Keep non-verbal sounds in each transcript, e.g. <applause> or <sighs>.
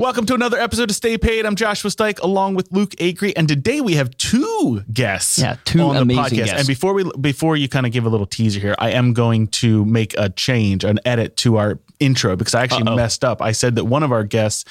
Welcome to another episode of Stay Paid. I'm Joshua Stike along with Luke Acree, and today we have two guests. Yeah, two on the amazing podcast. guests. And before we before you kind of give a little teaser here, I am going to make a change, an edit to our intro because I actually Uh-oh. messed up. I said that one of our guests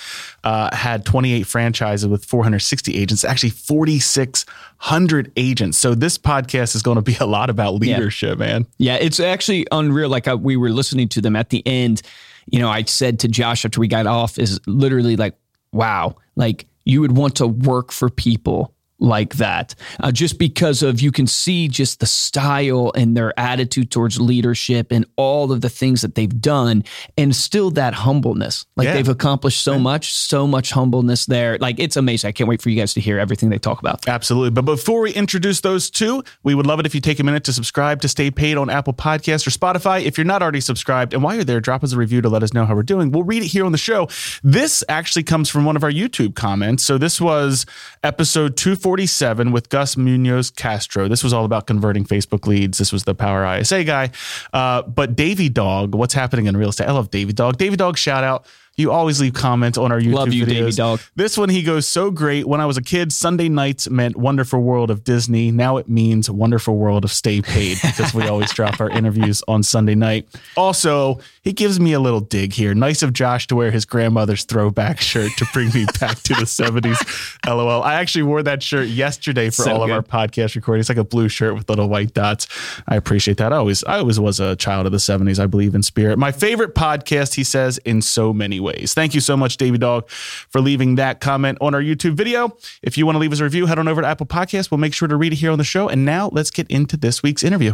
uh, had 28 franchises with 460 agents, actually 4,600 agents. So this podcast is going to be a lot about leadership, man. Yeah, it's actually unreal. Like uh, we were listening to them at the end. You know, I said to Josh after we got off, is literally like, wow, like you would want to work for people like that uh, just because of you can see just the style and their attitude towards leadership and all of the things that they've done and still that humbleness like Yeah. they've accomplished so much so much humbleness there like it's amazing i can't wait for you guys to hear everything they talk about Absolutely. But before we introduce those two, we would love it if you take a minute to subscribe to Stay Paid on Apple Podcasts or Spotify. If you're not already subscribed, and while you're there, drop us a review to let us know how we're doing. We'll read it here on the show. This actually comes from one of our YouTube comments. So this was episode 247 with Gus Munoz Castro. This was all about converting Facebook leads. This was the Power ISA guy. Uh, but Davy Dog, what's happening in real estate? I love Davy Dog. Davy Dog, shout out. You always leave comments on our YouTube Love you, videos. Dog. This one, he goes so great. When I was a kid, Sunday nights meant Wonderful World of Disney. Now it means Wonderful World of Stay Paid <laughs> because we always drop our interviews on Sunday night. Also, he gives me a little dig here. Nice of Josh to wear his grandmother's throwback shirt to bring me back to the <laughs> 70s. LOL. I actually wore that shirt yesterday for So all of our podcast recordings. It's like a blue shirt with little white dots. I appreciate that. I always, I always was a child of the 70s. I believe in spirit. My favorite podcast, he says, in so many ways. Thank you so much, Davy Dog, for leaving that comment on our YouTube video. If you want to leave us a review, head on over to Apple Podcasts. We'll make sure to read it here on the show. And now let's get into this week's interview.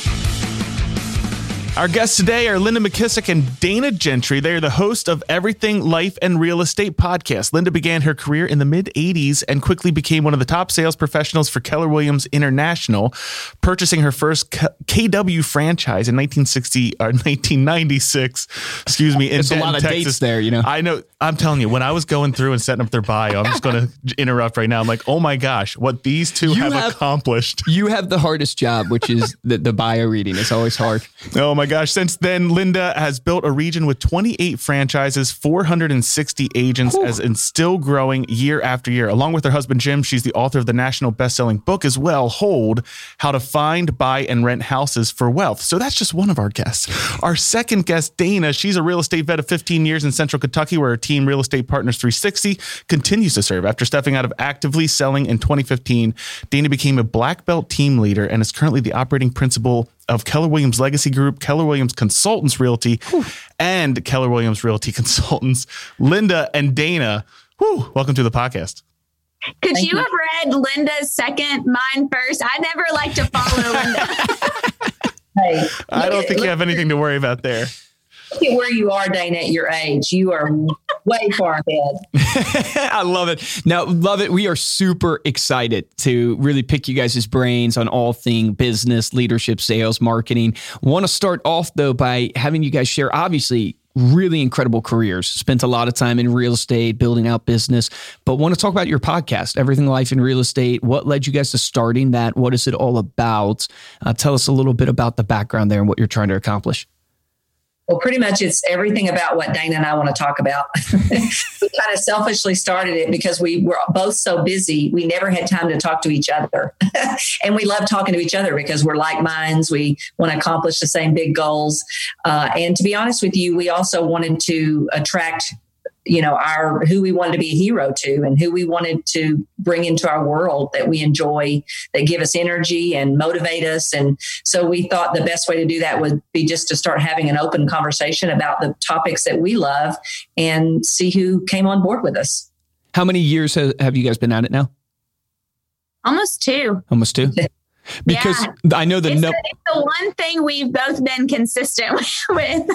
Our guests today are Linda McKissack and Dana Gentry. They are the host of Everything Life and Real Estate podcast. Linda began her career in the mid 80s and quickly became one of the top sales professionals for Keller Williams International, purchasing her first KW franchise in 1960 or uh, 1996. <laughs> Excuse me, in It's a lot of Texas. dates there, you know. I know. I'm telling you, when I was going through and setting up their bio, I'm just going <laughs> to interrupt right now. I'm like, oh my gosh, what these two have, have- accomplished. you have the hardest job which is the, the bio reading it's always hard <laughs> Oh my gosh. Since then, Linda has built a region with 28 franchises, 460 agents, as and still growing year after year. Along with her husband, Jim, she's the author of the national best-selling book as well, Hold, How to Find, Buy, and Rent Houses for Wealth. So that's just one of our guests. Our second guest, Dana, she's a real estate vet of 15 years in Central Kentucky, where her team, Real Estate Partners 360, continues to serve. After stepping out of actively selling in 2015, Dana became a black belt team leader and is currently the operating principal of Keller Williams Legacy Group, Keller Williams Consultants Realty, and Keller Williams Realty <laughs> Consultants. Linda and Dana, whew, welcome to the podcast. Could Thank you you. have read Linda's second, mine first? I never like to follow Linda. <laughs> Hey, I don't at- think you have anything to worry about there. Look at where you are, Dana, at your age. You are way far ahead. <laughs> I love it. Now, love it. We are super excited to really pick you guys' brains on all thing business, leadership, sales, marketing. Want to start off though by having you guys share obviously really incredible careers. Spent a lot of time in real estate, building out business, but want to talk about your podcast, Everything Life in Real Estate. What led you guys to starting that? What is it all about? Uh, tell us a little bit about the background there and what you're trying to accomplish. Well, pretty much it's everything about what Dana and I want to talk about. <laughs> we kind of selfishly started it because we were both so busy. We never had time to talk to each other. <laughs> and we love talking to each other because we're like minds. We want to accomplish the same big goals. Uh, and to be honest with you, we also wanted to attract you know our who we wanted to be a hero to and who we wanted to bring into our world that we enjoy that give us energy and motivate us and so we thought the best way to do that would be just to start having an open conversation about the topics that we love and see who came on board with us How many years have you guys been at it now? Almost two. Almost two. <laughs> because yeah. I know the it's, no- the, it's the one thing we've both been consistent <laughs> with.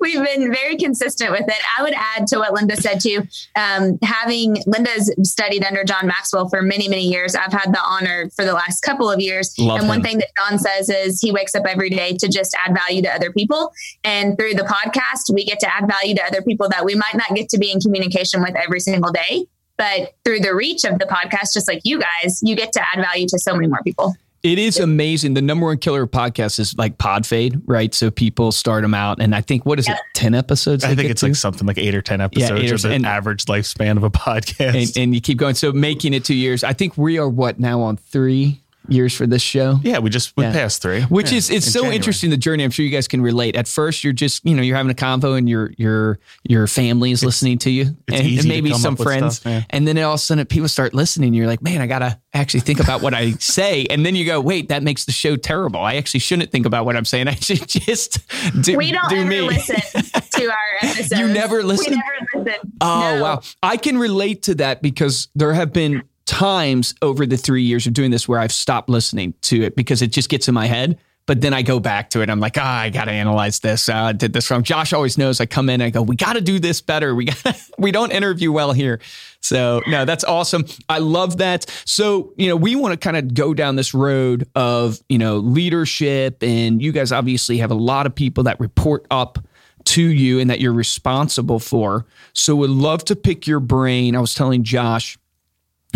we've been very consistent with it. I would add to what Linda said too. Um, having Linda's studied under John Maxwell for many, many years. I've had the honor for the last couple of years. Love and him. one thing that John says is he wakes up every day to just add value to other people. And through the podcast, we get to add value to other people that we might not get to be in communication with every single day. But through the reach of the podcast, just like you guys, you get to add value to so many more people. It is amazing. The number one killer podcast is like pod fade, right? So people start them out, and I think what is yep. it, ten episodes? I think it's to? like something like eight or ten episodes, yeah, or the and, average lifespan of a <laughs> podcast. And, and, you keep going. So making it two years. I think we are what now on three years for this show. Yeah, we just we yeah. passed three. Which yeah, is it's in so January. interesting the journey. I'm sure you guys can relate. At first, you're just you know you're having a convo and your your your family is listening to you and, and, maybe some friends, stuff, and then all of a sudden people start listening. you're like, man, I gotta actually think about what I <laughs> say, and then you go, wait, that makes the show terrible. I actually shouldn't think about what I'm saying. I should <laughs> just do. We don't do ever me. listen <laughs> to our episodes. You never listen. We never listen. Oh no. wow, I can relate to that because there have been times over the three years of doing this where I've stopped listening to it because it just gets in my head. But then I go back to it. I'm like, ah, oh, I got to analyze this. Uh, I did this wrong. Josh always knows I come in I go, we got to do this better. We got <laughs> we don't interview well here. So no, that's awesome. I love that. So, you know, we want to kind of go down this road of, you know, leadership and you guys obviously have a lot of people that report up to you and that you're responsible for. So would love to pick your brain. I was telling Josh,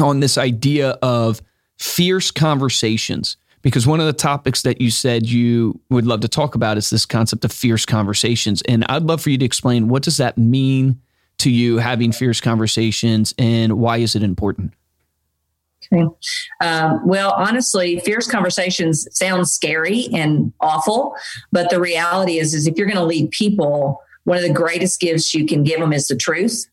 on this idea of fierce conversations because one of the topics that you said you would love to talk about is this concept of fierce conversations. And i'd love for you to explain what does that mean to you having fierce conversations and why is it important? Um, well honestly fierce conversations sounds scary and awful but the reality is is if you're going to lead people one of the greatest gifts you can give them is the truth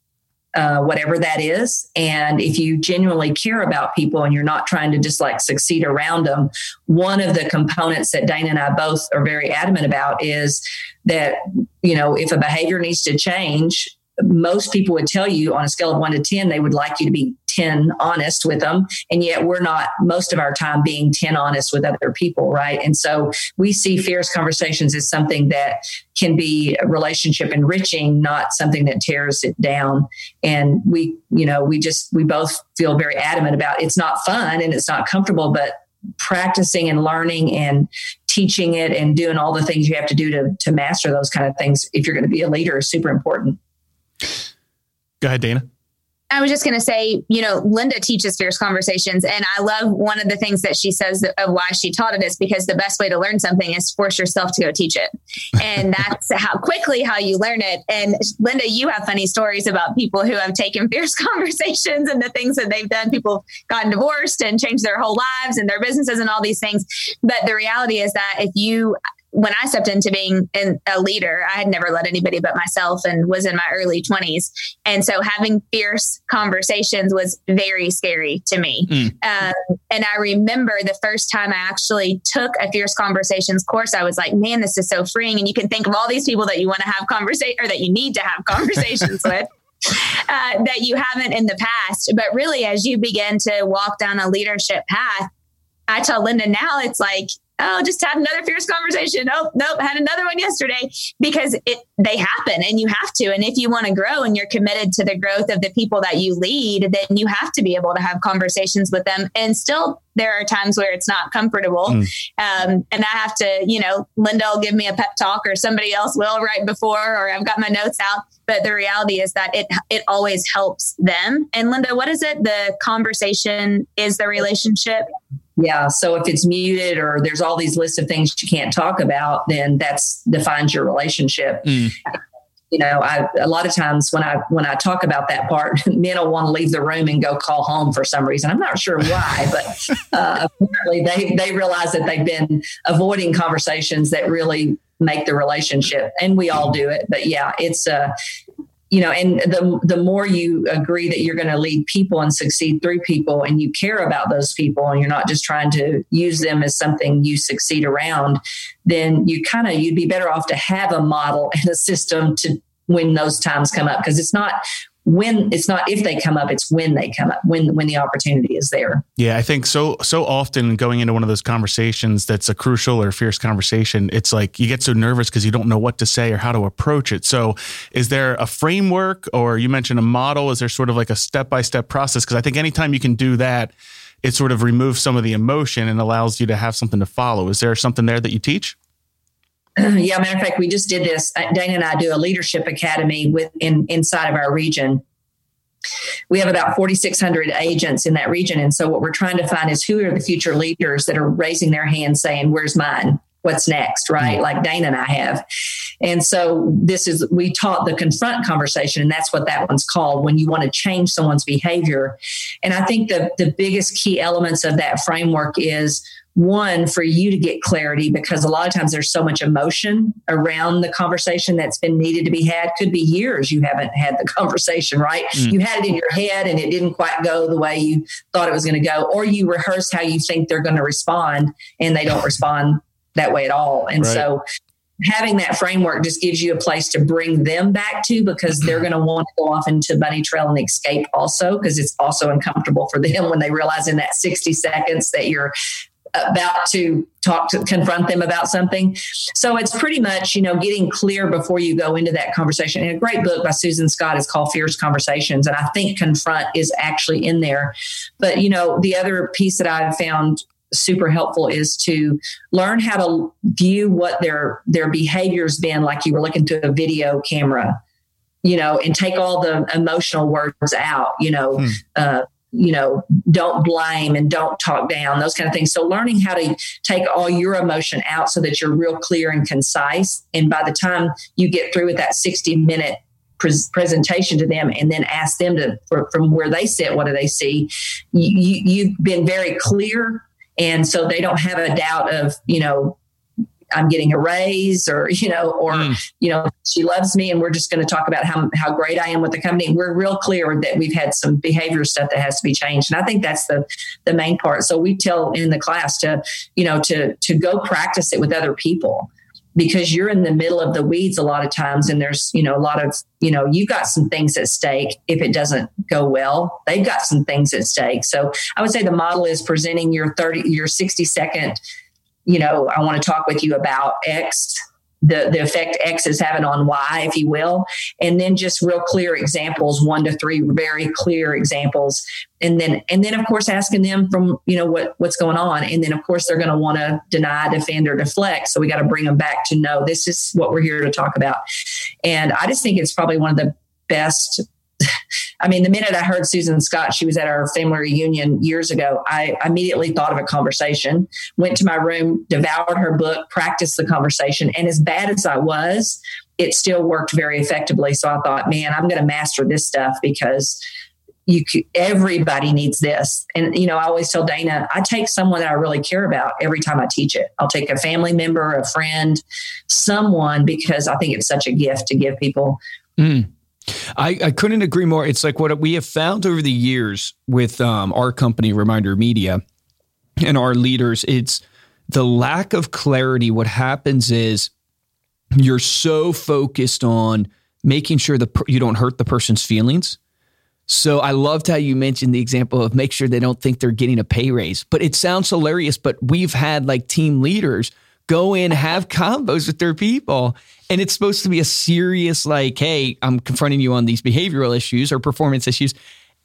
uh, whatever that is. And if you genuinely care about people and you're not trying to just like succeed around them, one of the components that Dana and I both are very adamant about is that, you know, if a behavior needs to change, most people would tell you on a scale of one to 10, they would like you to be 10 honest with them. And yet we're not most of our time being 10 honest with other people, right? And so we see fierce conversations as something that can be relationship enriching, not something that tears it down. And we, you know, we just, we both feel very adamant about it's not fun and it's not comfortable, but practicing and learning and teaching it and doing all the things you have to do to, to master those kind of things if you're going to be a leader is super important. Go ahead, Dana. I was just going to say, you know, Linda teaches fierce conversations. And I love one of the things that she says of why she taught it is because the best way to learn something is force yourself to go teach it. And <laughs> that's how quickly how you learn it. And Linda, you have funny stories about people who have taken <laughs> fierce conversations and the things that they've done. People gotten divorced and changed their whole lives and their businesses and all these things. But the reality is that if you when I stepped into being a leader, I had never led anybody but myself and was in my early 20s. And so having fierce conversations was very scary to me. Mm. Um, and I remember the first time I actually took a fierce conversations course, I was like, man, this is so freeing. And you can think of all these people that you want to have conversation or that you need to have conversations <laughs> with. Uh, that you haven't in the past. But really, as you begin to walk down a leadership path, I tell Linda now, it's like oh, just had another fierce conversation. Oh, nope, had another one yesterday because it they happen and you have to. And if you want to grow and you're committed to the growth of the people that you lead, then you have to be able to have conversations with them. And still, there are times where it's not comfortable. Mm. Um, and I have to, you know, Linda will give me a pep talk or somebody else will right before, or I've got my notes out. But the reality is that it it always helps them. And Linda, what is it? The conversation is the relationship. Yeah. So if it's muted or there's all these lists of things you can't talk about, then that's defines your relationship. Mm. You know, I, a lot of times when I when I talk about that part, <laughs> men will want to leave the room and go call home for some reason. I'm not sure why, <laughs> but uh, apparently they they realize that they've been avoiding conversations that really make the relationship, and we all do it. But yeah, it's uh, you know and the the more you agree that you're going to lead people and succeed through people and you care about those people and you're not just trying to use them as something you succeed around then you kind of you'd be better off to have a model and a system to when those times come up. Because it's not when it's not if they come up, it's when they come up, when when the opportunity is there. Yeah, I think so so often going into one of those conversations that's a crucial or fierce conversation, it's like you get so nervous because you don't know what to say or how to approach it. So is there a framework or you mentioned a model? Is there sort of like a step-by-step process? Because I think anytime you can do that, it sort of removes some of the emotion and allows you to have something to follow. Is there something there that you teach? <clears throat> yeah, matter of fact, we just did this. Uh, Dana and I do a leadership academy within inside of our region. We have about 4,600 agents in that region. And so what we're trying to find is who are the future leaders that are raising their hand, saying, where's mine? What's next? Right. Mm-hmm. Like Dana and I have. And so this is, we taught the confront conversation and that's what that one's called when you want to change someone's behavior. And I think the, the biggest key elements of that framework is one for you to get clarity because a lot of times there's so much emotion around the conversation that's been needed to be had could be years you haven't had the <laughs> conversation right mm. you had it in your head and it didn't quite go the way you thought it was going to go or you rehearsed how you think they're going to respond and they don't respond that way at all and right. so having that framework just gives you a place to bring them back to because they're going to want to go off into bunny trail and escape also because it's also uncomfortable for them when they realize in that 60 seconds that you're about to talk to confront them about something. So it's pretty much, you know, getting clear before you go into that conversation. And a great book by Susan Scott is called Fierce Conversations. And I think confront is actually in there. But, you know, the other piece that I've found super helpful is to learn how to view what their their behavior's been like you were looking through a video camera you know and take all the emotional words out you know hmm. uh, you know, don't blame and don't talk down, those kind of things. So learning how to take all your emotion out so that you're real clear and concise. And by the time you get through with that 60 minute presentation to them and then ask them to for, from where they sit what do they see you, you've been very clear and so they don't have a doubt of you know I'm getting a raise or, you know, or, mm. you know, she loves me and we're just going to talk about how, how great I am with the company. We're real clear that we've had some behavior stuff that has to be changed. And I think that's the, the main part. So we tell in the class to, you know, to, to go practice it with other people because you're in the middle of the weeds a lot of times and there's you know a lot of you know you've got some things at stake if it doesn't go well they've got some things at stake so i would say the model is presenting your 30 your 60 second you know, I want to talk with you about X, the, the effect X is having on Y, if you will. And then just real clear examples, one to three very clear examples. And then, and then of course asking them from, you know, what, what's going on. And then of course they're going to want to deny, defend, or deflect. So we got to bring them back to know this is what we're here to talk about. And I just think it's probably one of the best I mean, the minute I heard Susan Scott, she was at our family reunion years ago, I immediately thought of a conversation, went to my room, devoured her book, practiced the conversation. And as bad as I was, it still worked very effectively. So I thought, man, I'm going to master this stuff because you could, everybody needs this. And, you know, I always tell Dana, I take someone that I really care about every time I teach it. I'll take a family member, a friend, someone, because I think it's such a gift to give people. Mm. I, I couldn't agree more. It's like what we have found over the years with um, our company, Reminder Media, and our leaders. It's the lack of clarity. What happens is you're so focused on making sure that you don't hurt the person's feelings. So I loved how you mentioned the example of make sure they don't think they're getting a pay raise. But it sounds hilarious. But we've had like team leaders go in, have combos with their people. And it's supposed to be a serious, like, hey, I'm confronting you on these behavioral issues or performance issues.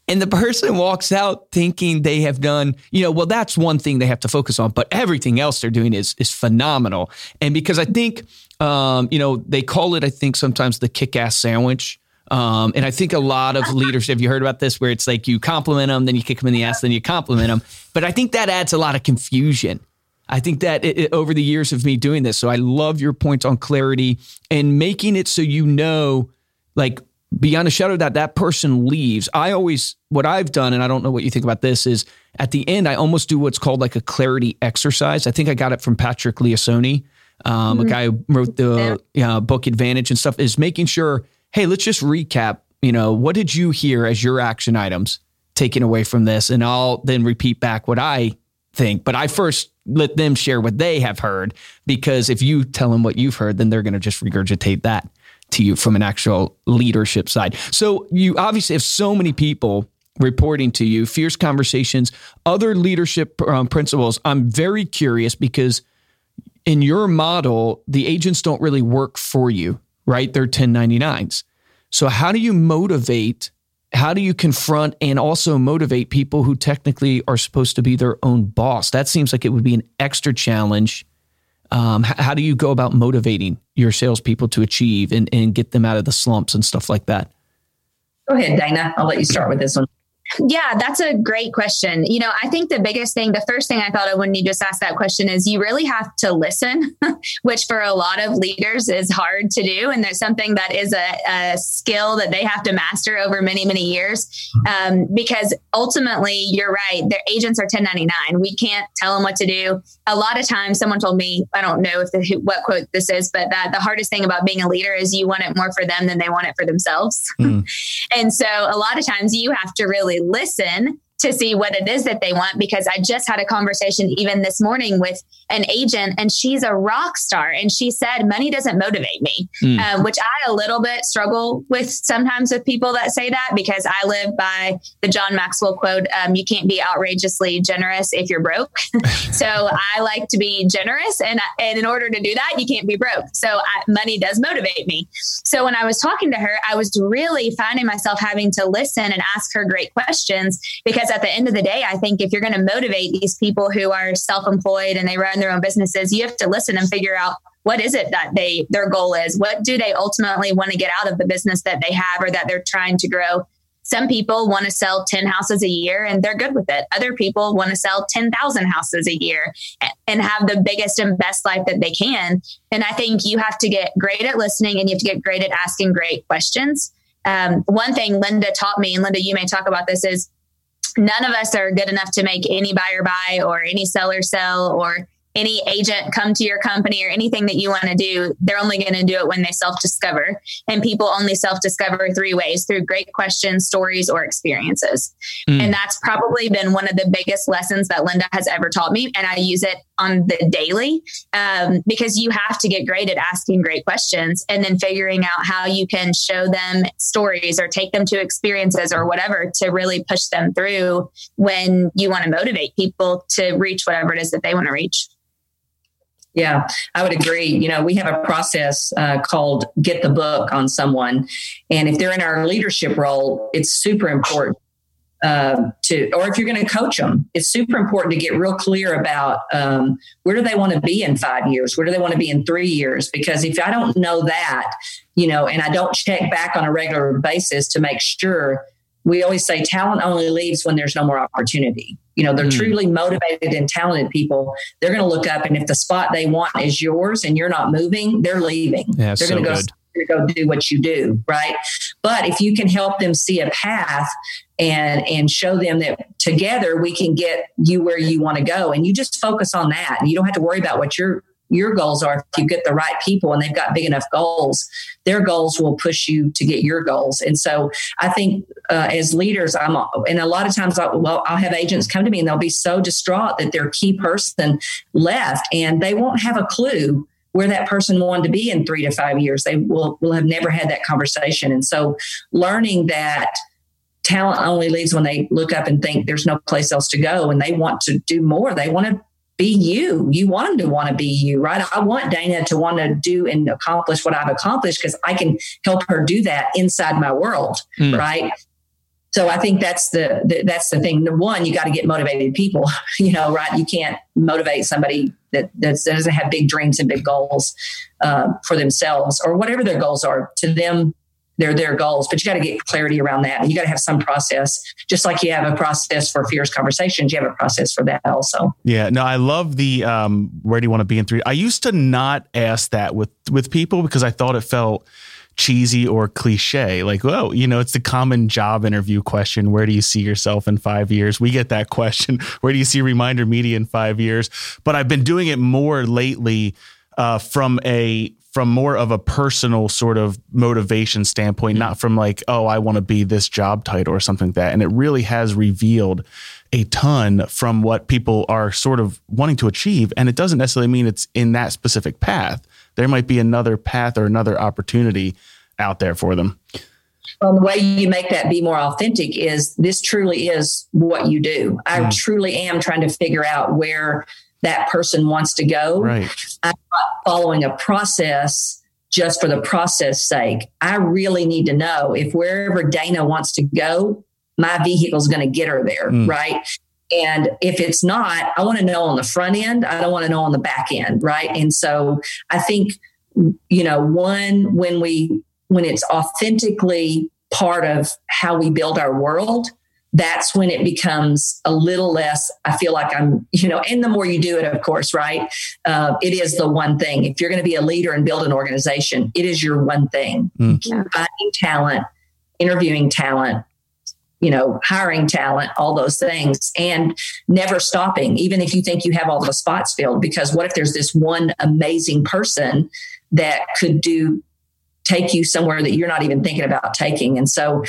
And the person walks out thinking they have done, you know, well, that's one thing they have to focus on, but everything else they're doing is is phenomenal. And because I think, um, you know, they call it, I think sometimes the kick-ass sandwich. Um, and I think a lot of leaders, have you heard about this, where it's like you compliment them, then you kick them in the ass, then you compliment them. But I think that adds a lot of confusion. I think that it, it, over the years of me doing this, so I love your points on clarity and making it so you know, like beyond a shadow that that person leaves. I always, what I've done, and I don't know what you think about this, is at the end, I almost do what's called like a clarity exercise. I think I got it from Patrick Lencioni, um, mm-hmm. a guy who wrote the uh, book Advantage and stuff, is making sure, hey, let's just recap. You know, what did you hear as your action items taken away from this? And I'll then repeat back what I think. But I first let them share what they have heard because if you tell them what you've heard, then they're going to just regurgitate that to you from an actual leadership side. So you obviously have so many people reporting to you, fierce conversations, other leadership um, principles. I'm very curious because in your model, the agents don't really work for you, right? They're 1099s. So how do you motivate? How do you confront and also motivate people who technically are supposed to be their own boss? That seems like it would be an extra challenge. Um, how do you go about motivating your salespeople to achieve and, and get them out of the slumps and stuff like that? Go ahead, Dana. I'll let you start with this one. Yeah, that's a great question. You know, I think the biggest thing, the first thing I thought of when you just asked that question is you really have to listen, <laughs> which for a lot of leaders is hard to do. And there's something that is a, a skill that they have to master over many, many years. Um, because ultimately, you're right, their agents are 1099. We can't tell them what to do. A lot of times, someone told me, I don't know if the, what quote this is, but that the hardest thing about being a leader is you want it more for them than they want it for themselves. Mm. <laughs> and so a lot of times you have to really listen to see what it is that they want because I just had a conversation even this morning with an agent and she's a rock star and she said money doesn't motivate me mm. um, which i a little bit struggle with sometimes with people that say that because i live by the john maxwell quote um, you can't be outrageously generous if you're broke. <laughs> So i like to be generous and, and in order to do that you can't be broke. So I, money does motivate me. So when i was talking to her i was really finding myself having to listen and ask her great questions because at the end of the day i think if you're going to motivate these people who are self-employed and they run run their own businesses, you have to listen and figure out what is it that they their goal is. What do they ultimately want to get out of the business that they have or that they're trying to grow? Some people want to sell 10 houses a year and they're good with it. Other people want to sell 10,000 houses a year and have the biggest and best life that they can. And I think you have to get great at listening and you have to get great at asking great questions. Um, one thing Linda taught me, and Linda, you may talk about this, is none of us are good enough to make any buyer buy or any seller sell or any agent come to your company or anything that you want to do, they're only going to do it when they self discover. And people only self discover three ways through great questions, stories, or experiences. Mm. And that's probably been one of the biggest lessons that Linda has ever taught me. And I use it on the daily um, because you have to get great at asking great questions and then figuring out how you can show them stories or take them to experiences or whatever to really push them through when you want to motivate people to reach whatever it is that they want to reach. Yeah, I would agree. You know, we have a process uh, called Get the Book on someone. And if they're in our leadership role, it's super important uh, to, or if you're going to coach them, it's super important to get real clear about um, where do they want to be in five years? Where do they want to be in three years? Because if I don't know that, you know, and I don't check back on a regular basis to make sure we always say talent only leaves when there's no more opportunity. You know, they're mm. truly motivated and talented people. They're going to look up, and if the spot they want is yours and you're not moving, they're leaving. Yeah, they're so going to go. go do what you do, right? But if you can help them see a path and and show them that together we can get you where you want to go, and you just focus on that, you don't have to worry about what you're your goals are if you get the right people and they've got big enough goals their goals will push you to get your goals. And so i think uh, as leaders i'm and a lot of times I, well i'll have agents come to me and they'll be so distraught that their key person left and they won't have a clue where that person wanted to be in three to five years. They will will have never had that conversation. And so learning that talent only leaves when they look up and think there's no place else to go and they want to do more. They want to be you. You want them to want to be you, right? I want Dana to want to do and accomplish what I've accomplished because I can help her do that inside my world, mm. right? So I think that's the, the that's the thing. One, you got to get motivated people, <laughs> you know, right? You can't motivate somebody that, that doesn't have big dreams and big goals uh, for themselves or whatever their goals are. To them, they're their goals, but you got to get clarity around that. You got to have some process, just like you have a process for fierce conversations. You have a process for that also. Yeah, no, I love the um, where do you want to be in three? I used to not ask that with with people because I thought it felt cheesy or cliche. Like, oh, you know, it's the common job interview question. Where do you see yourself in five years? We get that <laughs> question. Where do you see Reminder Media in five years? But I've been doing it more lately uh, from a from more of a personal sort of motivation standpoint, not from like, oh, I want to be this job title or something like that. And it really has revealed a ton from what people are sort of wanting to achieve. And it doesn't necessarily mean it's in that specific path. There might be another path or another opportunity out there for them? Well, the way you make that be more authentic is this truly is what you do. I mm. truly am trying to figure out where that person wants to go. Right. I'm not following a process just for the process sake. I really need to know if wherever Dana wants to go, my vehicle is going to get her there. Mm. Right. And if it's not, I want to know on the front end. I don't want to know on the back end. Right. And so I think, you know, one, when we, when it's authentically part of how we build our world, that's when it becomes a little less. I feel like I'm, you know, and the more you do it, of course, right? Uh, it is the one thing. If you're going to be a leader and build an organization, it is your one thing. Mm. Finding talent, interviewing talent, you know, hiring talent, all those things, and never stopping, even if you think you have all the spots filled. Because what if there's this one amazing person that could do take you somewhere that you're not even thinking about taking. And so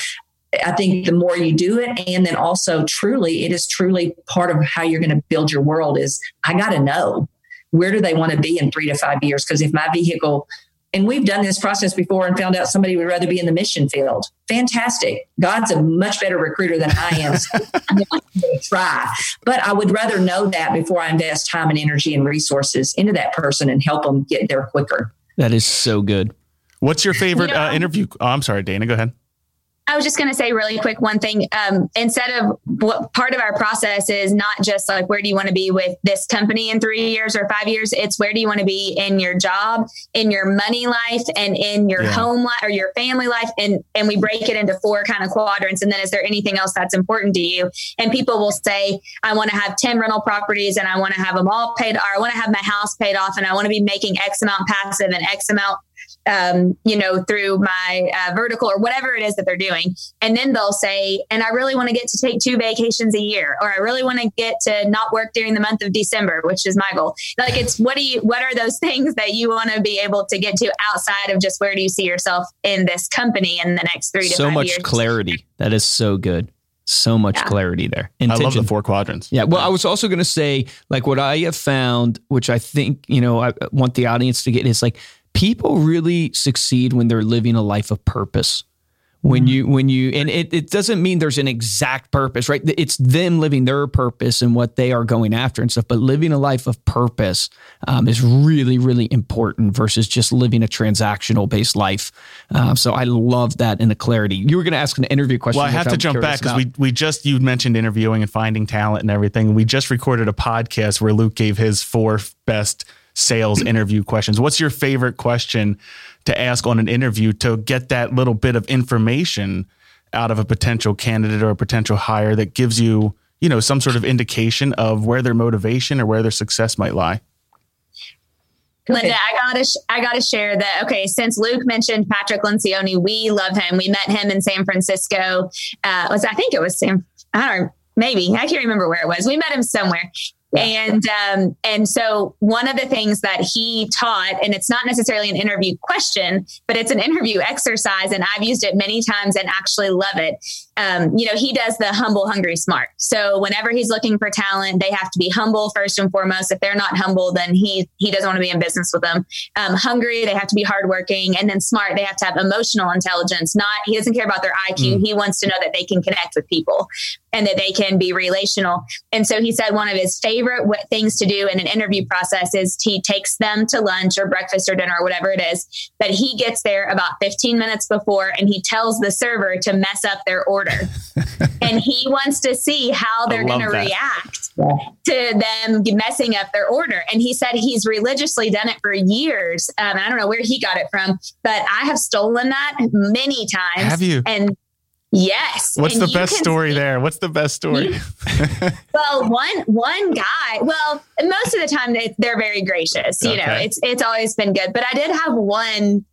I think the more you do it, and then also truly, it is truly part of how you're going to build your world is I got to know where do they want to be in three to five years? Because if my vehicle, and we've done this process before and found out somebody would rather be in the mission field. Fantastic. God's a much better recruiter than I am. So I'm going <laughs> to try. But I would rather know that before I invest time and energy and resources into that person and help them get there quicker. That is so good. What's your favorite you know, uh, interview? Oh, I'm sorry, Dana. Go ahead. I was just going to say really quick one thing. Um, instead of what part of our process is not just like where do you want to be with this company in three years or five years, it's where do you want to be in your job, in your money life, and in your yeah. home life or your family life, and and we break it into four kind of quadrants. And then is there anything else that's important to you? And people will say, I want to have ten rental properties, and I want to have them all paid, or I want to have my house paid off, and I want to be making X amount passive and X amount um, you know, through my uh, vertical or whatever it is that they're doing. And then they'll say, and I really want to get to take two vacations a year, or I really want to get to not work during the month of December, which is my goal. Like it's what do you, what are those <laughs> things that you want to be able to get to outside of just where do you see yourself in this company in the next three to so five much years? clarity. That is so good so much yeah. clarity there. Intention. I love the four quadrants. Yeah. Well, I was also going to say, like, what I have found, which I think, you know, I want the audience to get is like people really succeed when they're living a life of purpose. When mm-hmm. you when you and it, it doesn't mean there's an exact purpose right? It's them living their purpose and what they are going after and stuff but living a life of purpose um, is really really important versus just living a transactional based life. Um, so i love that in the clarity. You were going to ask an interview question well i have to I'm jump back because we, we just you mentioned interviewing and finding talent and everything. We just recorded a podcast where luke gave his four best sales interview questions. What's your favorite question to ask on an interview to get that little bit of information out of a potential candidate or a potential hire that gives you, you know, some sort of indication of where their motivation or where their success might lie? Linda, I gotta, sh- I gotta share that. Okay, since Luke mentioned Patrick Lencioni, we love him. We met him in San Francisco. Uh, was I think it was San, I don't know, maybe I can't remember where it was. We met him somewhere, and um, and so one of the things that he taught, and it's not necessarily an interview question, but it's an interview exercise, and I've used it many times and actually love it. Um, you know, he does the humble, hungry, smart. So whenever he's looking for talent, they have to be humble first and foremost. If they're not humble, then he he doesn't want to be in business with them. Um, hungry, they have to be hardworking, and then smart, they have to have emotional intelligence. Not he doesn't care about their IQ. Mm. He wants to know that they can connect with people and that they can be relational. And so he said one of his favorite things to do in an interview process is he takes them to lunch or breakfast or dinner or whatever it is, but he gets there about 15 minutes before and he tells the server to mess up their order. And he wants to see how they're going to react to them messing up their order. And he said he's religiously done it for years. Um, I don't know where he got it from, but I have stolen that many times. Have you? And Yes. What's the best story see, there? What's the best story? <laughs> well, one one guy. Well, most of the time they, they're very gracious. You okay. know, it's it's always been good. But I did have one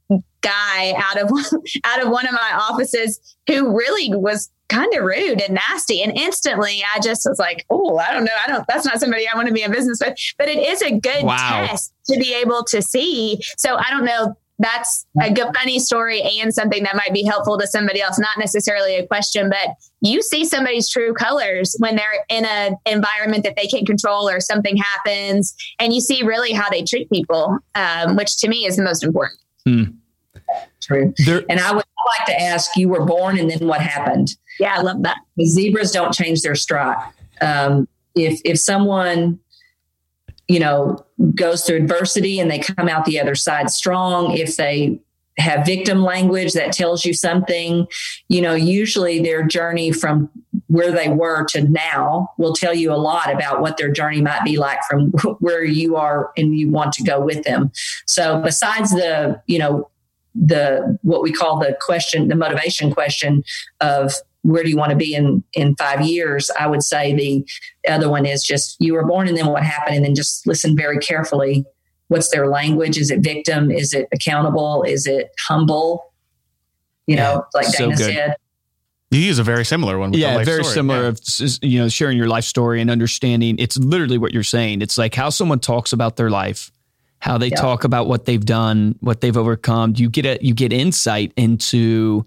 guy out of <laughs> out of one of my offices who really was kind of rude and nasty. And instantly I just was like, oh, I don't know. I don't, that's not somebody I want to be in business with. But it is a good wow. test to be able to see. So I don't know that's a good funny story and something that might be helpful to somebody else not necessarily a question but you see somebody's true colors when they're in an environment that they can't control or something happens and you see really how they treat people um, which to me is the most important hmm. True. There, and I would like to ask you were born and then what happened? Yeah, I love that. The zebras don't change their stride. Um, if if someone you know goes through adversity and they come out the other side strong, if they have victim language that tells you something, you know, usually their journey from where they were to now will tell you a lot about what their journey might be like from <laughs> where you are and you want to go with them. So besides the, you know, the what we call the question, the motivation question of where do you want to be in in five years i would say the other one is just you were born and then what happened and then just listen very carefully what's their language is it victim is it accountable is it humble you yeah, know like so dana good. said you use a very similar one. yeah, very story. similar. Yeah. Of you know, sharing your life story and understanding. It's literally what you're saying. It's like how someone talks about their life, how they yeah. talk about what they've done, what they've overcome. You get a you get insight into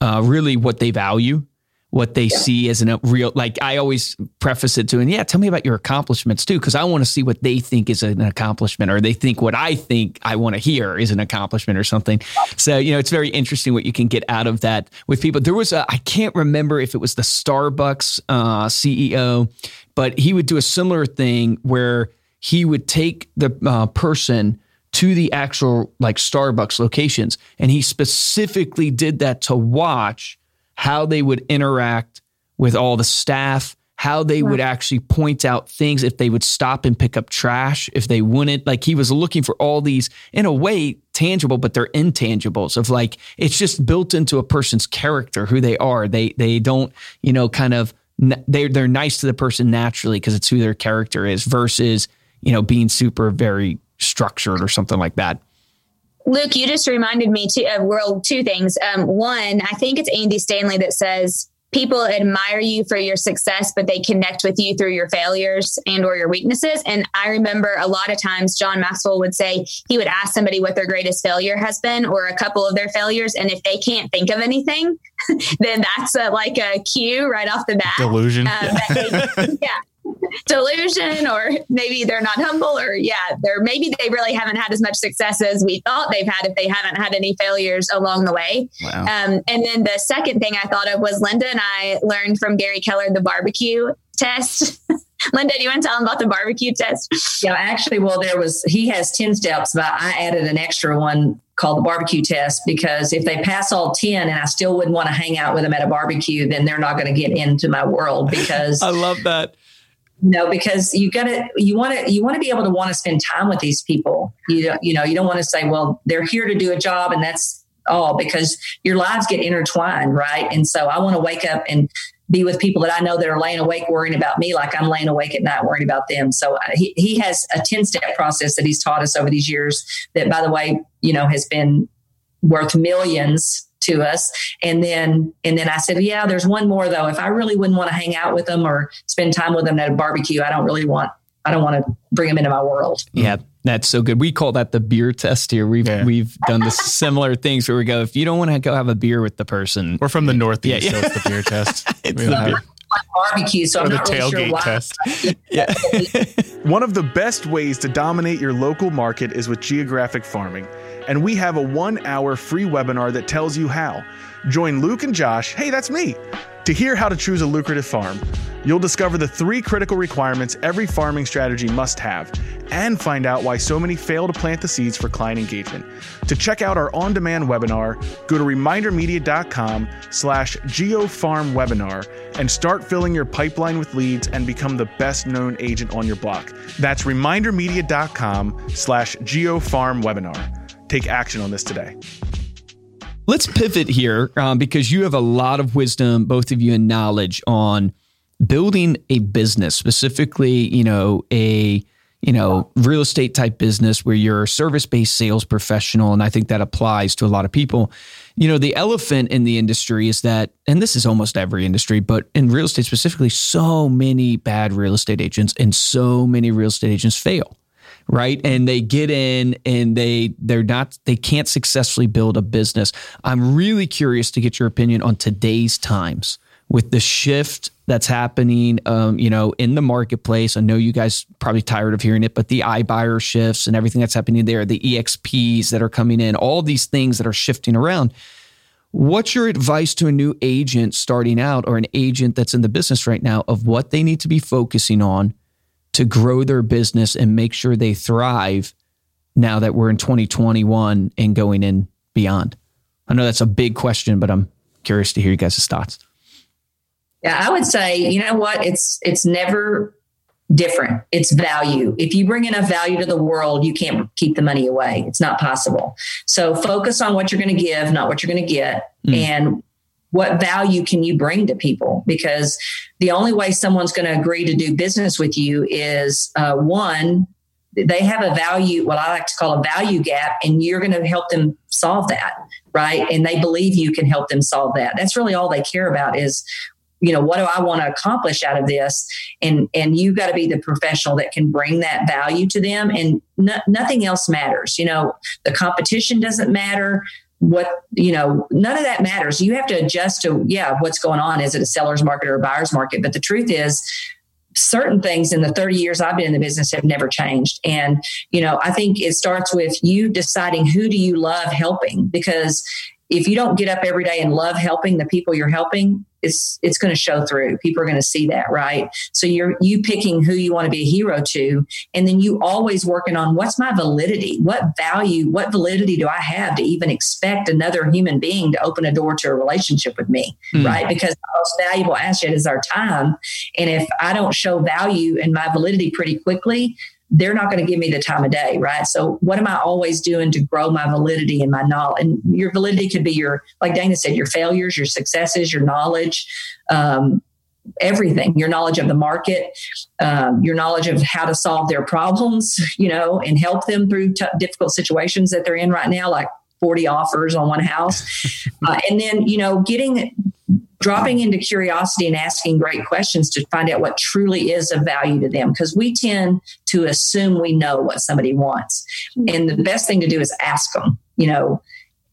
uh, really what they value, what they yeah. see as a real like i always preface it to and yeah tell me about your accomplishments too because i want to see what they think is an accomplishment or they think what i think i want to hear is an accomplishment or something so you know it's very interesting what you can get out of that with people there was a i can't remember if it was the starbucks uh, ceo but he would do a similar thing where he would take the uh, person to the actual like starbucks locations and he specifically did that to watch how they would interact with all the staff, how they would actually point out things if they would stop and pick up trash, if they wouldn't. Like he was looking for all these, in a way, tangible, but they're intangibles of like it's just built into a person's character, who they are. They they don't, you know, kind of they they're nice to the person naturally because it's who their character is versus you know being super very structured or something like that. Luke, you just reminded me to, of world two things. Um, one, I think it's Andy Stanley that says people admire you for your success but they connect with you through your failures and or your weaknesses and i remember a lot of times john maxwell would say he would ask somebody what their greatest failure has been or a couple of their failures and if they can't think of anything <laughs> then that's a, like a cue right off the bat delusion um, they, <laughs> yeah delusion or maybe they're not humble or yeah they're maybe they really haven't had as much success as we thought they've had if they haven't had any failures along the way. Wow. um, and then the second thing i thought of was linda and i learned from gary keller the barbecue test. <laughs> Linda do you want to tell them about the barbecue test? Yeah actually well there was he has 10 steps but i added an extra one called the barbecue test because if they pass all 10 and I still wouldn't want to hang out with them at a barbecue, then they're not going to get into my world because <laughs> I love that you know because you gotta you want to you want to be able to want to spend time with these people. You you know you don't want to say well they're here to do a job and that's all because your lives get intertwined right? And so i want to wake up and be with people that i know that are laying awake worrying about me like i'm laying awake at night worrying about them. So uh, he, he has a 10 step process that he's taught us over these years that by the way you know has been worth millions to us. And then and then I said, yeah, there's one more though. If I really wouldn't want to hang out with them or spend time with them at a barbecue, I don't really want I don't want to bring them into my world. Yeah, that's so good. We call that the beer test here. We've yeah. we've done the similar things where we go, if you don't want to go have a beer with the person, we're from the Northeast, yeah, yeah. so it's the beer test. <laughs> it's the beer barbecue, so or I'm not really sure why. Test. <laughs> yeah. <laughs> One of the best ways to dominate your local market is with geographic farming and we have a one hour free webinar that tells you how. Join Luke and Josh, hey, that's me, to hear how to choose a lucrative farm. You'll discover the three critical requirements every farming strategy must have and find out why so many fail to plant the seeds for client engagement. To check out our on-demand webinar, go to remindermedia.com slash geofarmwebinar and start filling your pipeline with leads and become the best known agent on your block. That's remindermedia.com slash geofarmwebinar take action on this today. Let's pivot here um, because you have a lot of wisdom, both of you, and knowledge on building a business, specifically, you know, a you know, real estate type business where you're a service based sales professional. And I think that applies to a lot of people. You know, the elephant in the industry is that, and this is almost every industry, but in real estate specifically, so many bad real estate agents and so many real estate agents fail right and they get in and they they're not they can't successfully build a business i'm really curious to get your opinion on today's times with the shift that's happening, um, you know, in the marketplace. I know you guys probably tired of hearing it, but the iBuyer shifts and everything that's happening there, the EXPs that are coming in, all these things that are shifting around. What's your advice to a new agent starting out or an agent that's in the business right now of what they need to be focusing on to grow their business and make sure they thrive now that we're in 2021 and going in beyond? I know that's a big question, but I'm curious to hear you guys' thoughts. Yeah, I would say, you know what? It's it's never different. It's value. If you bring enough value to the world, you can't keep the money away. It's not possible. So focus on what you're going to give, not what you're going to get. Mm. And what value can you bring to people? Because the only way someone's going to agree to do business with you is uh, one, they have a value, what I like to call a value gap, and you're going to help them solve that, right? And they believe you can help them solve that. That's really all they care about is you know what do i want to accomplish out of this and and you've got to be the professional that can bring that value to them and no, nothing else matters you know the competition doesn't matter what you know none of that matters. You have to adjust to yeah what's going on. Is it a seller's market or a buyer's market? But the truth is certain things in the 30 years I've been in the business have never changed. And, you know, I think it starts with you deciding who do you love helping? Because if you don't get up every day and love helping the people you're helping, it's it's going to show through. People are going to see that, right? So you're you picking who you want to be a hero to, and then you always working on what's my validity, what value, what validity do I have to even expect another human being to open a door to a relationship with me, mm. right? Because the most valuable asset is our time, and if I don't show value and my validity pretty quickly, they're not going to give me the time of day, right? So what am I always doing to grow my validity and my knowledge? And your validity could be your, like Dana said, your failures, your successes, your knowledge, um, everything, your knowledge of the market, um, your knowledge of how to solve their problems, <laughs> you know, and help them through t- difficult situations that they're in right now, like 40 offers on one house. <laughs> Uh, and then, you know, getting dropping into curiosity and asking great questions to find out what truly is of value to them because we tend to assume we know what somebody wants. And the best thing to do is ask them you know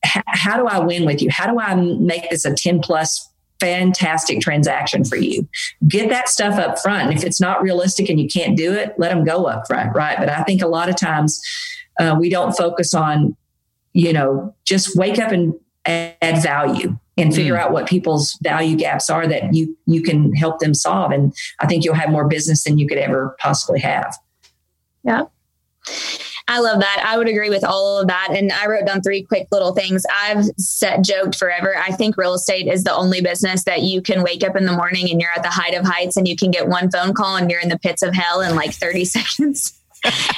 how do i win with you? How do i make this a 10 plus fantastic transaction for you? Get that stuff up front and if it's not realistic and you can't do it let them go up front right? But i think a lot of times uh, we don't focus on you know just wake up and add value and figure mm. out what people's value gaps are that you you can help them solve and i think you'll have more business than you could ever possibly have yeah I love that. I would agree with all of that. And I wrote down three quick little things. I've set joked forever. I think real estate is the only business that you can wake up in the morning and you're at the height of heights and you can get one phone call and you're in the pits of hell in like 30 <laughs> seconds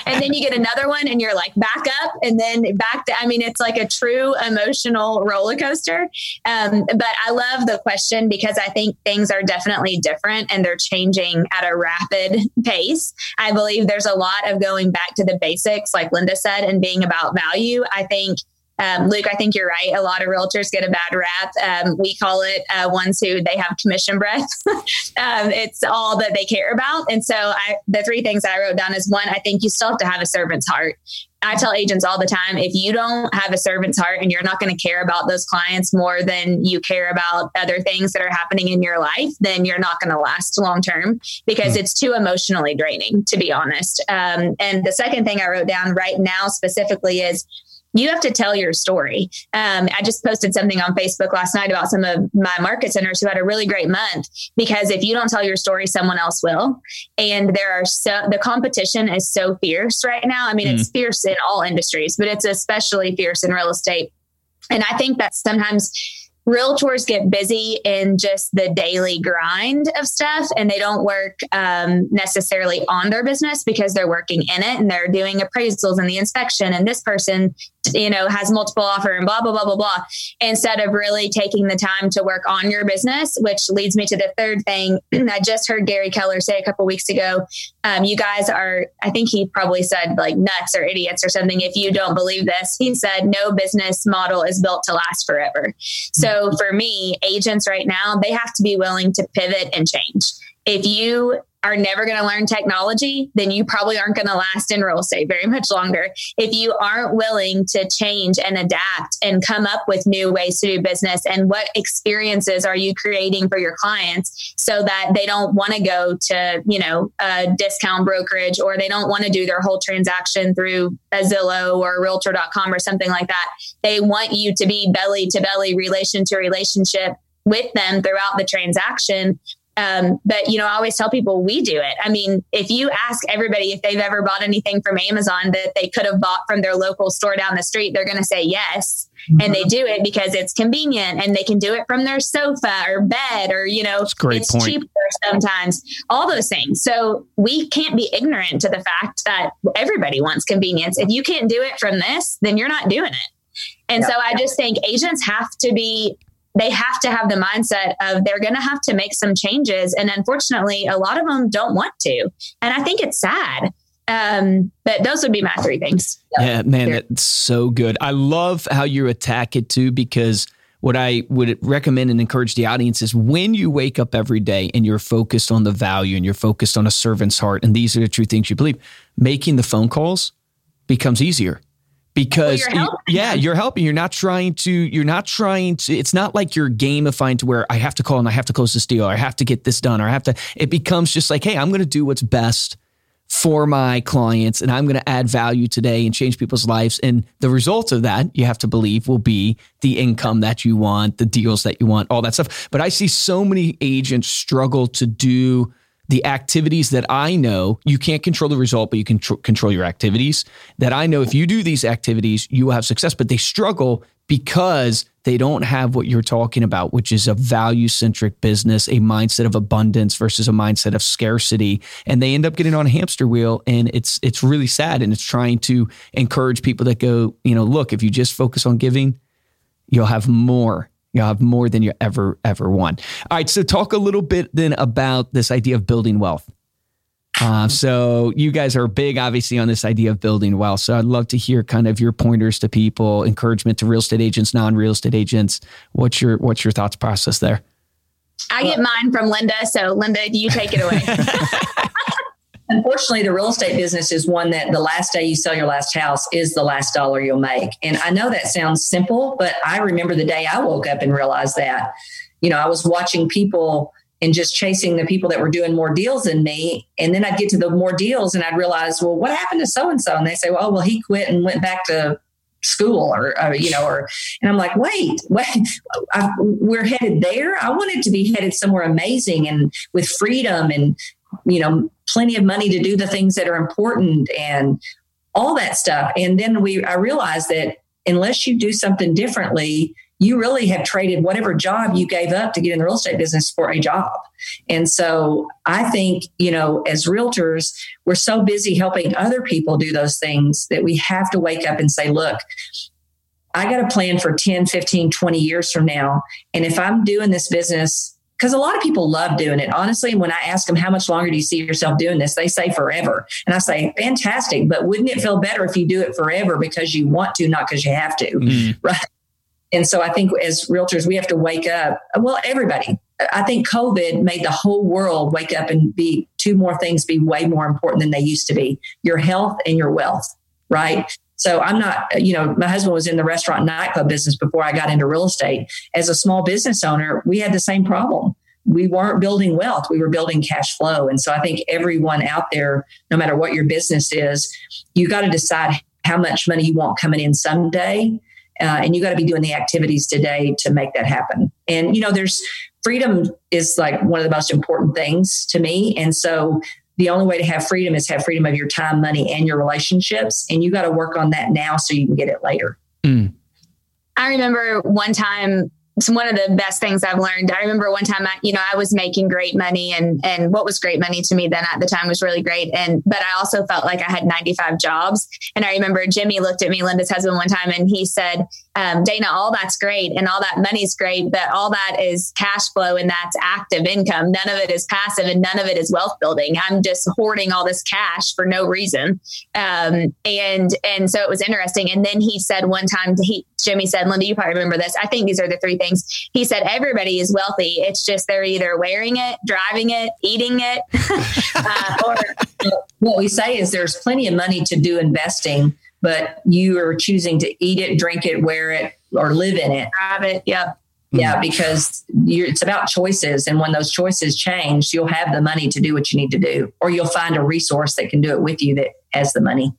and then you get another one and you're like back up and then back to, I mean, it's like a true emotional roller coaster. Um, but I love the question because I think things are definitely different and they're changing at a rapid pace. I believe there's a lot of going back to the basics, like Linda said, and being about value. I think um, Luke, I think you're right. A lot of realtors get a bad rap. Um, we call it uh, ones who they have commission breath. <laughs> um, it's all that they care about. And so I, the three things I wrote down is one, I think you still have to have a servant's heart. I tell agents all the time if you don't have a servant's heart and you're not going to care about those clients more than you care about other things that are happening in your life, then you're not going to last long term because mm. it's too emotionally draining, to be honest. Um, and the second thing I wrote down right now specifically is you have to tell your story. Um, I just posted something on Facebook last night about some of my market centers who had a really great month because if you don't tell your story, someone else will. And there are so the competition is so fierce right now. I mean, mm. it's fierce in all industries, but it's especially fierce in real estate. And I think that sometimes realtors get busy in just the daily grind of stuff and they don't work um, necessarily on their business because they're working in it and they're doing appraisals and the inspection and this person you know has multiple offer and blah blah blah blah blah instead of really taking the time to work on your business which leads me to the third thing <clears throat> i just heard gary keller say a couple weeks ago. Um, you guys are i think he probably said like nuts or idiots or something if you don't believe this. He said no business model is built to last forever. So for me agents right now they have to be willing to pivot and change if you are never going to learn technology, then you probably aren't going to last in real estate very much longer. If you aren't willing to change and adapt and come up with new ways to do business, and what experiences are you creating for your clients so that they don't want to go to, you know, a discount brokerage or they don't want to do their whole transaction through a Zillow or realtor.com or something like that. They want you to be belly to belly, relation to relationship with them throughout the transaction um, but you know, I always tell people we do it. I mean, if you ask everybody if they've ever bought anything from Amazon that they could have bought from their local store down the street, they're going to say yes. Mm-hmm. And they do it because it's convenient and they can do it from their sofa or bed or, you know, it's point. cheaper sometimes, all those things. So we can't be ignorant to the fact that everybody wants convenience. If you can't do it from this, then you're not doing it. And so I just think agents have to be they have to have the mindset of they're going to have to make some changes. And unfortunately, a lot of them don't want to. And I think it's sad. Um, but those would be my three things. Yeah, man, that's so good. I love how you attack it too, because what I would recommend and encourage the audience is when you wake up every day and you're focused on the value and you're focused on a servant's heart, and these are the true things you believe, making the phone calls becomes easier because well, you're yeah you're helping. You're not trying to you're not trying to it's not like you're gamifying to where i have to call and i have to close this deal. Or i have to get this done. Or i have to it becomes just like hey i'm going to do what's best for my clients and i'm going to add value today and change people's lives. And the result of that you have to believe will be the income that you want the deals that you want all that stuff. But i see so many agents struggle to do the activities that I know, you can't control the result, but you can tr- control your activities. That I know if you do these activities, you will have success, but they struggle because they don't have what you're talking about, which is a value centric business, a mindset of abundance versus a mindset of scarcity. And they end up getting on a hamster wheel and it's it's really sad. And it's trying to encourage people that go, you know, look, if you just focus on giving, you'll have more You'll have more than you ever, ever want. All right. So, talk a little bit then about this idea of building wealth. Uh, <laughs> so, you guys are big, obviously, on this idea of building wealth. So, I'd love to hear kind of your pointers to people, encouragement to real estate agents, non-real estate agents. What's your What's your thoughts process there? I get mine from Linda. So, Linda, do you take it away. <laughs> <laughs> Unfortunately, the real estate business is one that the last day you sell your last house is the last dollar you'll make. And I know that sounds simple, but I remember the day I woke up and realized that. You know, I was watching people and just chasing the people that were doing more deals than me. And then I'd get to the more deals and I'd realize, well, what happened to so and so? And they say, well, well, he quit and went back to school or, uh, you know or and i'm like wait wait <laughs> I, we're headed there i wanted to be headed somewhere amazing and with freedom and you know plenty of money to do the things that are important and all that stuff. And then we, I realized that unless you do something differently, you really have traded whatever job you gave up to get in the real estate business for a job. And so I think, you know, as realtors, we're so busy helping other people do those things that we have to wake up and say, look, I got a plan for 10, 15, 20 years from now. And if I'm doing this business because a lot of people love doing it. Honestly, when I ask them how much longer do you see yourself doing this, they say forever. And I say, fantastic, but wouldn't it feel better if you do it forever because you want to, not because you have to? Mm. <laughs> Right. And so I think as realtors, we have to wake up. Well, everybody. I think COVID made the whole world wake up and be two more things be way more important than they used to be your health and your wealth, right? So I'm not, you know, my husband was in the restaurant nightclub business before I got into real estate. As a small business owner, we had the same problem. We weren't building wealth, we were building cash flow. And so I think everyone out there, no matter what your business is, you got to decide how much money you want coming in someday. Uh, and you got to be doing the activities today to make that happen. And, you know, there's freedom is like one of the most important things to me. And so the only way to have freedom is have freedom of your time, money, and your relationships. And you got to work on that now so you can get it later. Mm. I remember one time it's one of the best things I've learned. I remember one time, I, you know, I was making great money, and and what was great money to me then at the time was really great. And but I also felt like I had 95 jobs. And I remember Jimmy looked at me, Linda's husband, one time, and he said, um, "Dana, all that's great, and all that money's great, but all that is cash flow, and that's active income. None of it is passive, and none of it is wealth building. I'm just hoarding all this cash for no reason." Um, and and so it was interesting. And then he said one time, he Jimmy said, "Linda, you probably remember this. I think these are the three things." things. He said everybody is wealthy. It's just they're either wearing it, driving it, eating it, <laughs> uh, or what we say is there's plenty of money to do investing, but you are choosing to eat it, drink it, wear it, or live in it. Have it. Yep. Yeah, mm-hmm. because it's about choices. And when those choices change, you'll have the money to do what you need to do, or you'll find a resource that can do it with you that has the money.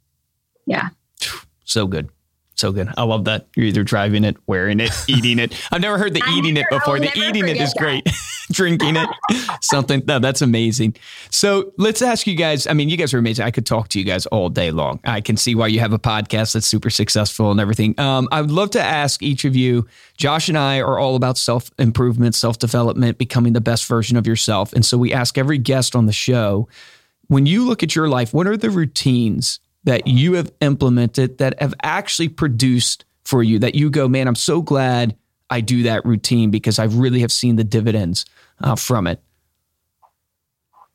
Yeah. <sighs> So good. So good. I love that. You're either driving it, wearing it, eating it. I've never heard the <laughs> eating it before. The eating it is that. great. <laughs> Drinking it, something. No, that's amazing. So let's ask you guys. I mean, you guys are amazing. I could talk to you guys all day long. I can see why you have a podcast that's super successful and everything. Um, I would love to ask each of you. Josh and I are all about self improvement, self development, becoming the best version of yourself. And so we ask every guest on the show when you look at your life, what are the routines that you have implemented that have actually produced for you that you go, man, I'm so glad I do that routine because I really have seen the dividends uh, from it?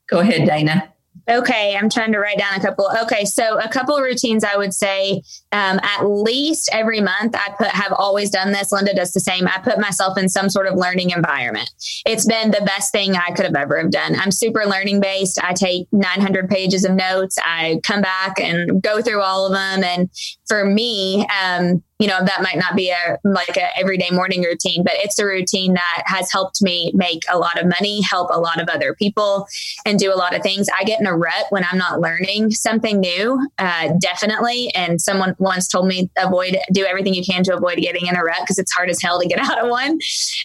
Go ahead, Dana. Okay, I'm trying to write down a couple. Okay, so a couple routines I would say um, at least every month I put have always done this. Linda does the same. I put myself in some sort of learning environment. It's been the best thing I could have ever have done. I'm super learning based. I take 900 pages of notes. I come back and go through all of them. And for me, um, you know that might not be a like a everyday morning routine but it's a routine that has helped me make a lot of money help a lot of other people and do a lot of things. I get in a rut when i'm not learning something new uh, definitely. And someone once told me avoid do everything you can to avoid getting in a rut because it's hard as hell to get <laughs> out of one.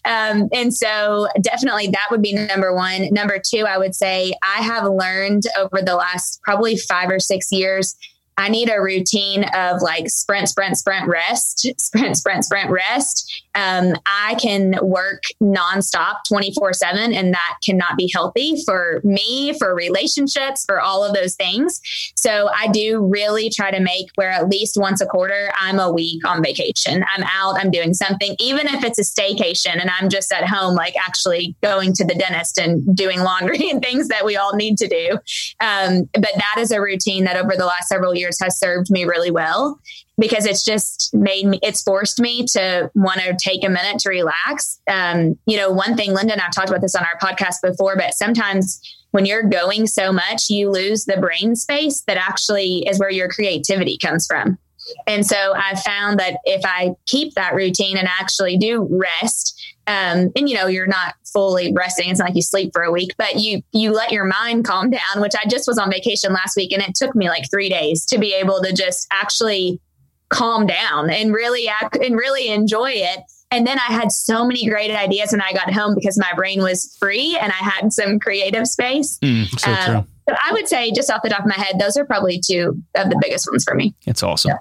Um, and so definitely that would be number one. Number two i would say i have learned over the last probably five or six years I need a routine of like sprint, sprint, sprint, rest, <laughs> sprint, sprint, sprint, rest. Um, I can work nonstop 24 7, and that cannot be healthy for me, for relationships, for all of those things. So I do really try to make where at least once a quarter, I'm a week on vacation. I'm out, I'm doing something, even if it's a staycation and I'm just at home, like actually going to the dentist and doing laundry <laughs> and things that we all need to do. Um, but that is a routine that over the last several years years has served me really well because it's just made me, it's forced me to want to take a minute to relax. Um, you know, one thing, Linda and I've talked about this on our podcast before, but sometimes when you're going so much, you lose the brain space that actually is where your creativity comes from. And so I found that if I keep that routine and actually do rest, um, and you know you're not fully resting it's not like you sleep for a week but you you let your mind calm down which i just was on vacation last week and it took me like three days to be able to just actually calm down and really act and really enjoy it and then I had so many great ideas when I got home because my brain was free and I had some creative space. Mm, so um, true. But I would say, just off the top of my head, those are probably two of the biggest ones for me. It's awesome. Yeah.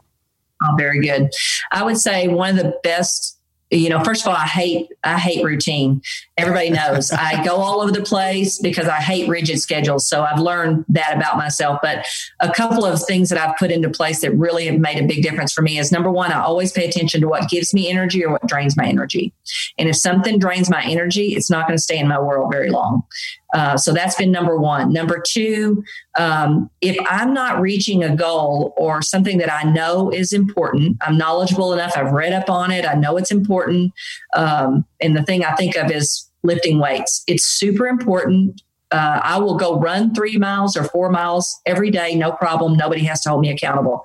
Oh, very good. I would say one of the best you know first of all i hate i hate routine everybody knows i go all over the place because i hate rigid schedules so i've learned that about myself but a couple of things that i've put into place that really have made a big difference for me is number one i always pay attention to what gives me energy or what drains my energy and if something drains my energy it's not going to stay in my world very long uh, so that's been number one. Number two, um, if I'm not reaching a goal or something that I know is important, I'm knowledgeable enough, I've read up on it, I know it's important. Um, and the thing I think of is lifting weights. It's super important. Uh, I will go run three miles or four miles every day, no problem. Nobody has to hold me accountable.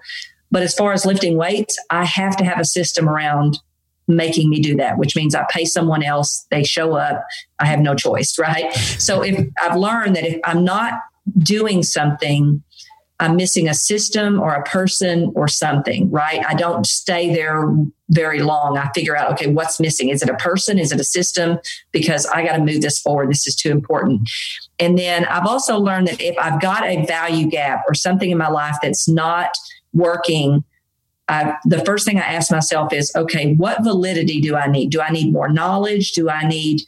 But as far as lifting weights, I have to have a system around making me do that, which means I pay someone else, they show up, I have no choice, <laughs> right? So if I've learned that if I'm not doing something, I'm missing a system or a person or something, right? I don't stay there very long. I figure out, okay, what's missing? Is it a person? Is it a system? Because I got to move this forward. This is too important. And then I've also learned that if I've got a value gap or something in my life that's not working, I, the first thing I ask myself is, okay, what validity do I need? Do I need more knowledge? Do I need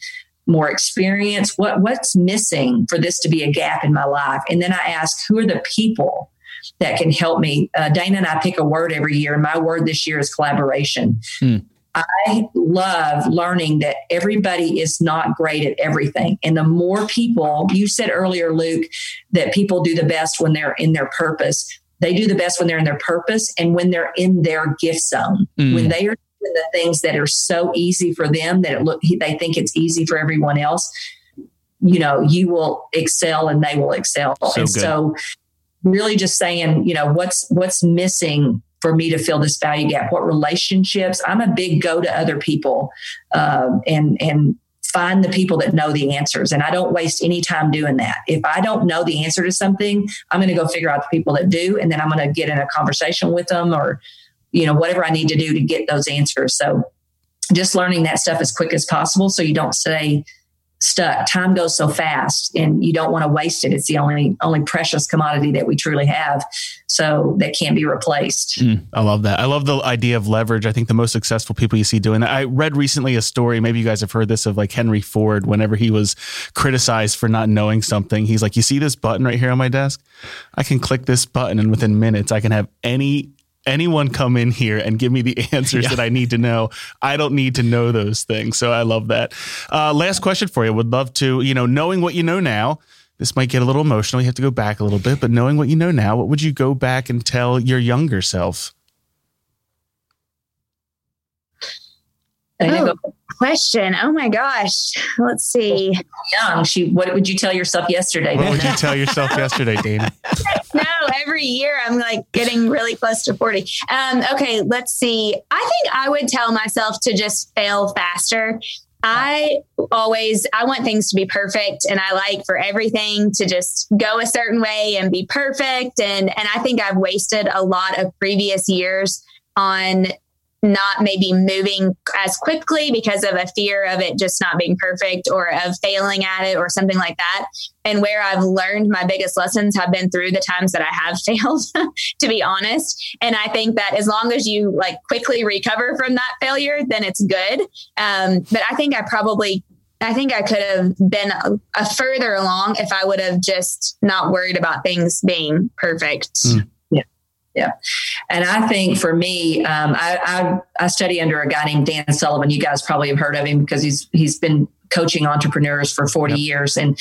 more experience? What what's missing for this to be a gap in my life? And then I ask, who are the people that can help me? Uh, Dana and I pick a word every year, and my word this year is collaboration. Hmm. I love learning that everybody is not great at everything. And the more people, you said earlier, Luke, that people do the best when they're in their purpose they do the best when they're in their purpose and when they're in their gift zone. Mm. When they are the things that are so easy for them that it look they think it's easy for everyone else you know you will excel and they will excel. So and good. so really just saying you know what's what's missing for me to fill this value gap? What relationships? I'm a big go to other people um, and and find the people that know the answers. And i don't waste any time doing that. If i don't know the answer to something i'm going to go figure out the people that do and then i'm going to get in a conversation with them or you know whatever i need to do to get those answers so just learning that stuff as quick as possible so you don't stay stuck. Time goes so fast and you don't want to waste it. It's the only only precious commodity that we truly have. So that can't be replaced. Mm, I love that. I love the idea of leverage. I think the most successful people you see doing that. I read recently a story, maybe you guys have heard this of like Henry Ford whenever he was criticized for not knowing something. He's like, "You see this button right here on my desk? I can click this button and within minutes I can have any anyone come in here and give me the <laughs> answers yeah. that I need to know. I don't need to know those things. So I love that. Uh, last question for you. Would love to, you know, knowing what you know now, this might get a little emotional. You have to go back a little bit, but knowing what you know now, what would you go back and tell your younger self? Oh, question. Oh my gosh. Let's see. Young. She. What would you tell yourself yesterday? What would you tell yourself <laughs> yesterday, Dana? <laughs> no, every year I'm like getting really close to forty. Um, okay, let's see. I think I would tell myself to just fail faster. I always I want things to be perfect and I like for everything to just go a certain way and be perfect and and I think I've wasted a lot of previous years on not maybe moving as quickly because of a fear of it just not being perfect or of failing at it or something like that. And where I've learned my biggest lessons have been through the times that I have <laughs> failed, to be honest. And I think that as long as you like quickly recover from that failure, then it's good. Um, but I think I probably I think I could have been a, a, further along if I would have just not worried about things being perfect. Mm. Yeah. And I think for me, um, I, I, I study under a guy named Dan Sullivan. You guys probably have heard of him because he's he's been coaching entrepreneurs for 40 yep. years. And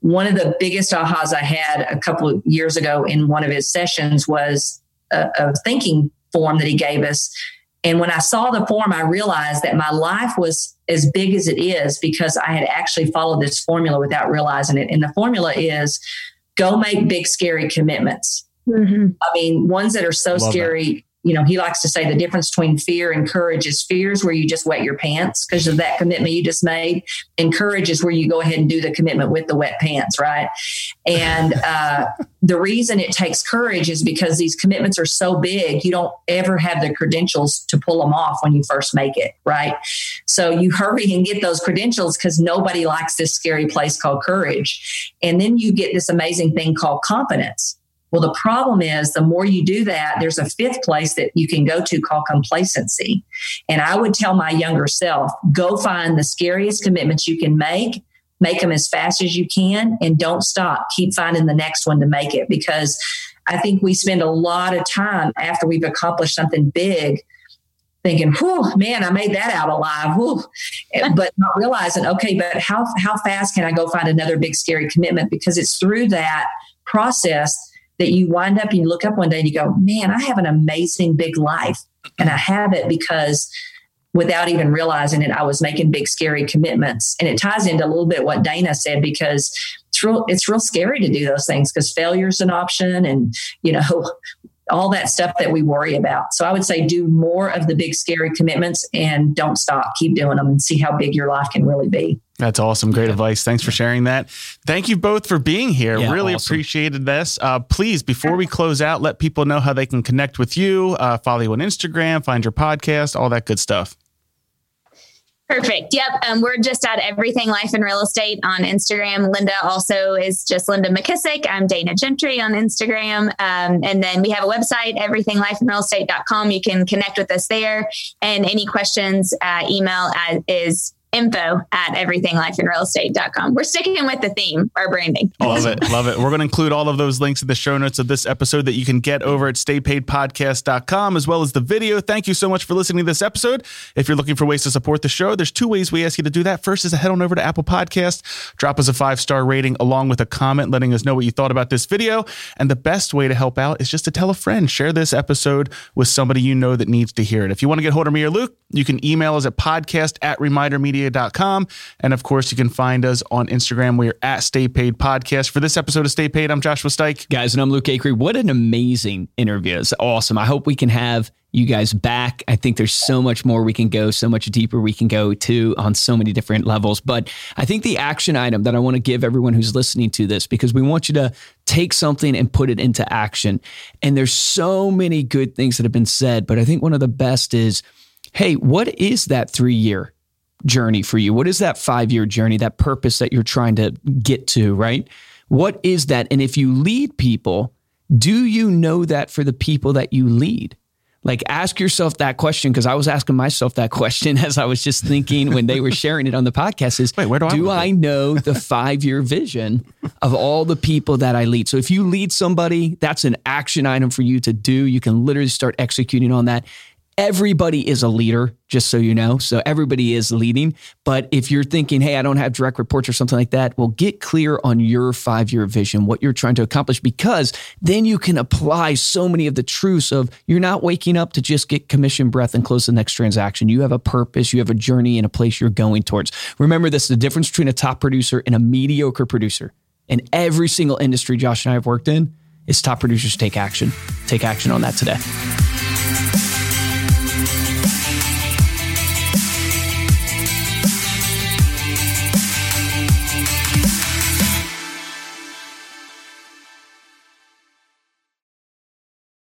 one of the biggest ahas I had a couple of years ago in one of his sessions was a, a thinking form that he gave us. And when I saw the form, I realized that my life was as big as it is because I had actually followed this formula without realizing it. And the formula is go make big, scary commitments Mm-hmm. I mean, ones that are so Love scary. That. You know, he likes to say the difference between fear and courage is fears where you just wet your pants because of that commitment you just made, and courage is where you go ahead and do the commitment with the wet pants, right? And <laughs> uh, the reason it takes courage is because these commitments are so big, you don't ever have the credentials to pull them off when you first make it, right? So you hurry and get those credentials because nobody likes this scary place called courage. And then you get this amazing thing called confidence well, the problem is the more you do that, there's a fifth place that you can go to called complacency. And I would tell my younger self go find the scariest commitments you can make, make them as fast as you can, and don't stop. Keep finding the next one to make it because I think we spend a lot of time after we've accomplished something big thinking, "Whew, man, I made that out alive." Whew. Eh, <laughs> but not realizing, okay, but how how fast can I go find another big scary commitment? Because it's through that process that you wind up and you look up one day and you go, man, I have an amazing big life. And I have it because without even realizing it, I was making big, scary commitments. And it ties into a little bit what Dana said because it's real, it's real scary to do those things because failure is an option and, you know, <laughs> all that stuff that we worry about. So I would say do more of the big, scary commitments and don't stop. Keep doing them and see how big your life can really be. That's awesome. Great yeah. advice. Thanks for sharing that. Thank you both for being here. Yeah, really awesome. appreciated this. Uh, please, before we close out, let people know how they can connect with you, uh, follow you on Instagram, find your podcast, all that good stuff. Perfect. Yep. Um, we're just at Everything Life and Real Estate on Instagram. Linda also is just Linda McKissack. I'm Dana Gentry on Instagram. Um, and then we have a website, everythinglifeandrealestate.com. You can connect with us there. And any questions, uh, email is info at everythinglifeandrealestate.com. We're sticking with the theme, our branding. Love it. Love it. We're going to include all of those links in the show notes of this episode that you can get over at staypaidpodcast.com as well as the video. Thank you so much for listening to this episode. If you're looking for ways to support the show, there's two ways we ask you to do that. First is to head on over to Apple Podcast, drop us a five star rating along with a comment letting us know what you thought about this video. And the best way to help out is just to tell a friend, share this episode with somebody you know that needs to hear it. If you want to get hold of me or Luke, you can email us at podcast at remindermedia.com. And of course, you can find us on Instagram. We're at Stay Paid Podcast. For this episode of Stay Paid, I'm Joshua Stike. Guys, and I'm Luke Acree. What an amazing interview. It's awesome. I hope we can have you guys back. I think there's so much more we can go, so much deeper we can go to on so many different levels. But I think the action item that I want to give everyone who's listening to this, because we want you to take something and put it into action. And there's so many good things that have been said, but I think one of the best is hey, what is that three year journey for you? What is that five year journey, that purpose that you're trying to get to, right? What is that? And if you lead people, do you know that for the people that you lead? Like, ask yourself that question because I was asking myself that <laughs> question as I was just thinking when they were sharing it on the podcast is Wait, where do I, do I know the five year vision of all the people that I lead? So, if you lead somebody, that's an action item for you to do. You can literally start executing on that everybody is a leader, just so you know. So everybody is leading. But if you're thinking, hey, I don't have direct reports or something like that, well, get clear on your five year vision, what you're trying to accomplish, because then you can apply so many of the truths of you're not waking up to just get commission breath and close the next transaction. You have a purpose, you have a journey and a place you're going towards. Remember this the difference between a top producer and a mediocre producer. In every single industry Josh and I have worked in, is top producers take action. Take action on that today.